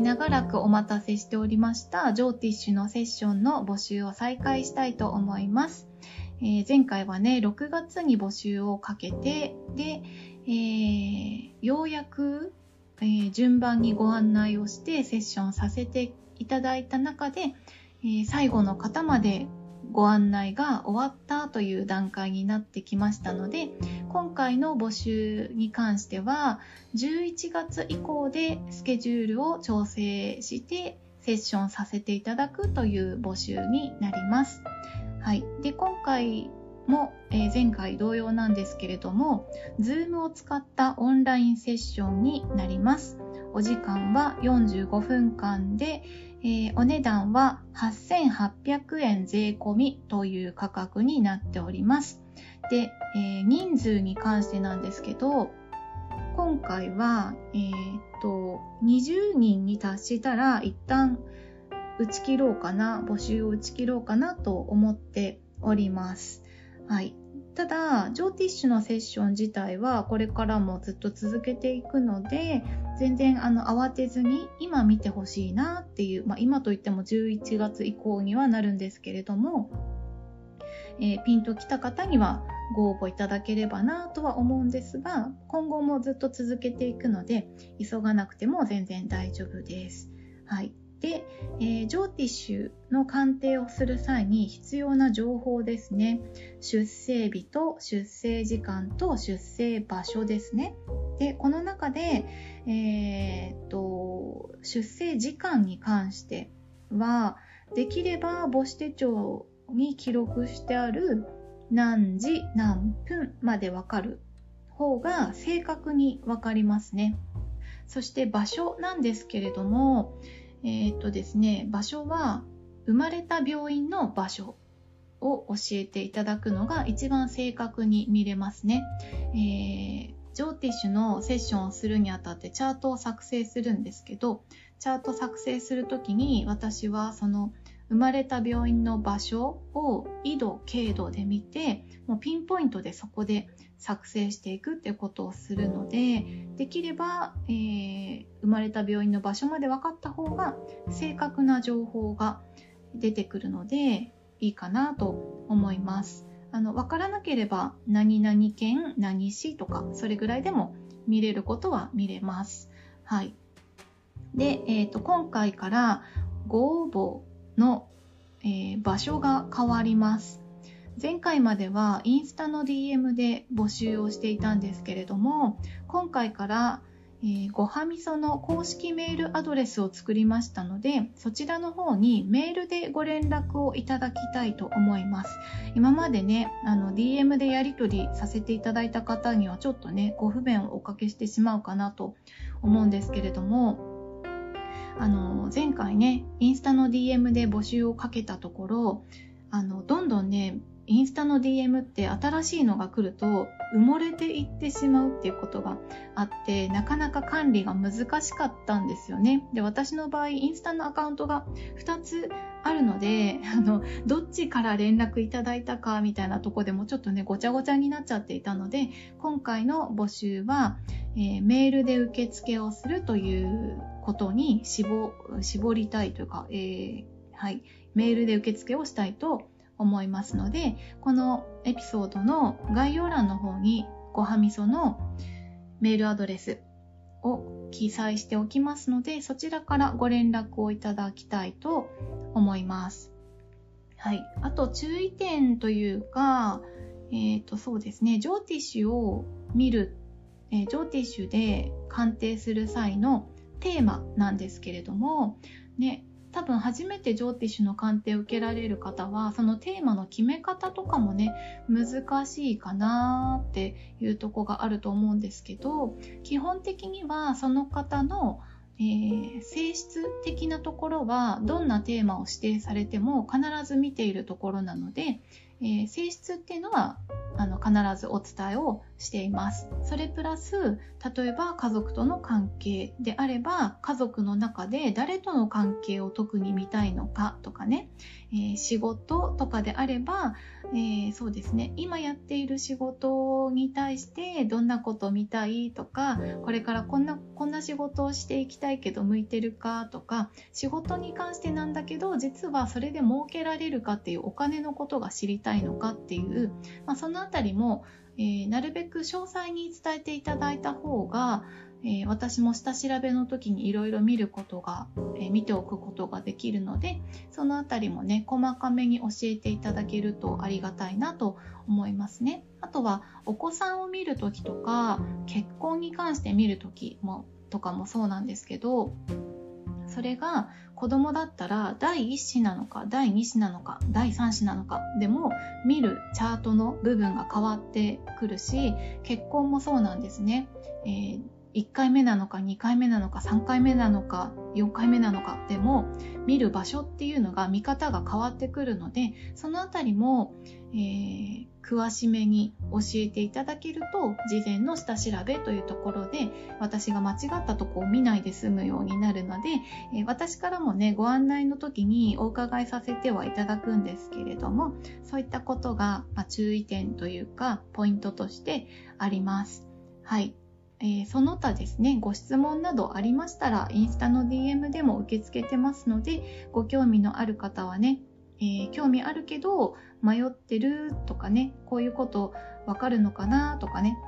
長らくお待たせしておりましたジョーティッシュのセッションの募集を再開したいと思います。えー、前回はね、6月に募集をかけて、で、えー、ようやく、えー、順番にご案内をしてセッションさせていただいた中で、え最後の方までご案内が終わったという段階になってきましたので今回の募集に関しては11月以降でスケジュールを調整してセッションさせていただくという募集になります。はい、で今回も、えー、前回同様なんですけれども Zoom を使ったオンラインセッションになります。お時間は45分間で、えー、お値段は8800円税込みという価格になっております。で、えー、人数に関してなんですけど、今回は、えー、と、20人に達したら一旦打ち切ろうかな、募集を打ち切ろうかなと思っております。はい。ただ、ジョーティッシュのセッション自体はこれからもずっと続けていくので、全然あの慌てずに今見てほしいなっていう、まあ、今といっても11月以降にはなるんですけれども、えー、ピンときた方にはご応募いただければなとは思うんですが、今後もずっと続けていくので、急がなくても全然大丈夫です。はい。で、えー、ジョーティッシュの鑑定をする際に必要な情報ですね。出生日と出生時間と出生場所ですね。で、この中で、えー、っと、出生時間に関しては、できれば母子手帳に記録してある何時何分までわかる方が正確にわかりますね。そして場所なんですけれども、えっ、とですね、場所は生まれた病院の場所を教えていただくのが一番正確に見れますね。えー、ジョーティッシュのセッションをするにあたってチャートを作成するんですけど、チャート作成するときに私はその生まれた病院の場所を緯度、経度で見て、もうピンポイントでそこで作成していくっていうことをするのでできれば、えー、生まれた病院の場所まで分かった方が正確な情報が出てくるのでいいかなと思います。あの分からなければ何々県何市とかそれぐらいでも見れることは見れます。はい。で、えーと、今回からご応募の、えー、場所が変わります。前回まではインスタの DM で募集をしていたんですけれども今回からえー、ごはみその公式メールアドレスを作りましたのでそちらの方にメールでご連絡をいただきたいと思います今までねあの DM でやり取りさせていただいた方にはちょっとねご不便をおかけしてしまうかなと思うんですけれどもあの前回ねインスタの DM で募集をかけたところあのどんどんねインスタの DM って新しいのが来ると埋もれていってしまうっていうことがあってなかなか管理が難しかったんですよね。で私の場合インスタのアカウントが2つあるので あのどっちから連絡いただいたかみたいなとこでもちょっとねごちゃごちゃになっちゃっていたので今回の募集は、えー、メールで受付をするということに絞りたいというか、えー、はい、メールで受付をしたいと思いますのでこのエピソードの概要欄の方にごはみそのメールアドレスを記載しておきますのでそちらからご連絡をいただきたいと思います。はい、あと注意点というか、え、ー、とそうですね、ジョーティッシュを見る、えー、ジョーティッシュで鑑定する際のテーマなんですけれども、ね、多分初めてジョーティッシュの鑑定を受けられる方はそのテーマの決め方とかもね難しいかなっていうとこがあると思うんですけど基本的にはその方のえー、性質的なところはどんなテーマを指定されても必ず見ているところなので、えー、性質っていうのはあの必ずお伝えをしています。それプラス例えば家族との関係であれば家族の中で誰との関係を特に見たいのかとかね、えー、仕事とかであれば、えー、そうですね。今やっている仕事に対してどんなこと見たいとかこれからこんなこんな仕事をしていきたいけど向いてるかとか仕事に関してなんだけど実はそれで儲けられるかっていうお金のことが知りたいのかっていう、まあ、そのあたりも、えー、なるべく詳細に伝えていただいた方がえー、私も下調べの時にいろいろ見ることが、えー、見ておくことができるのでそのあたりもね細かめに教えていただけるとありがたいなと思いますね。あとはお子さんを見る時とか結婚に関して見る時もとかもそうなんですけどそれが子供だったら第1子なのか第2子なのか第3子なのかでも見るチャートの部分が変わってくるし結婚もそうなんですね、えー1回目なのか2回目なのか3回目なのか4回目なのかでも見る場所っていうのが見方が変わってくるのでそのあたりも、えー、詳しめに教えていただけると事前の下調べというところで私が間違ったとこを見ないで済むようになるので、えー、私からもねご案内の時にお伺いさせてはいただくんですけれどもそういったことが、まあ、注意点というかポイントとしてあります。はい。えー、その他ですね、ご質問などありましたら、インスタの DM でも受け付けてますので、ご興味のある方はね、えー、興味あるけど迷ってるとかね、こういうことわかるのかなとかね、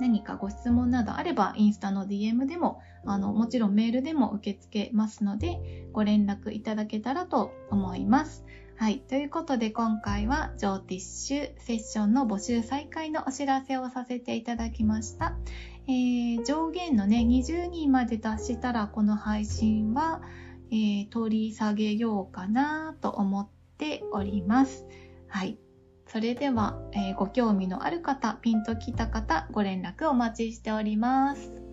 何かご質問などあれば、インスタの DM でも、あの、もちろんメールでも受け付けますので、ご連絡いただけたらと思います。はい。ということで今回はジョーティッシュセッションの募集再開のお知らせをさせていただきました。えー、上限のね、20人まで達したらこの配信は、えー、取り下げようかなと思っております。はい。それでは、えー、ご興味のある方、ピンときた方、ご連絡お待ちしております。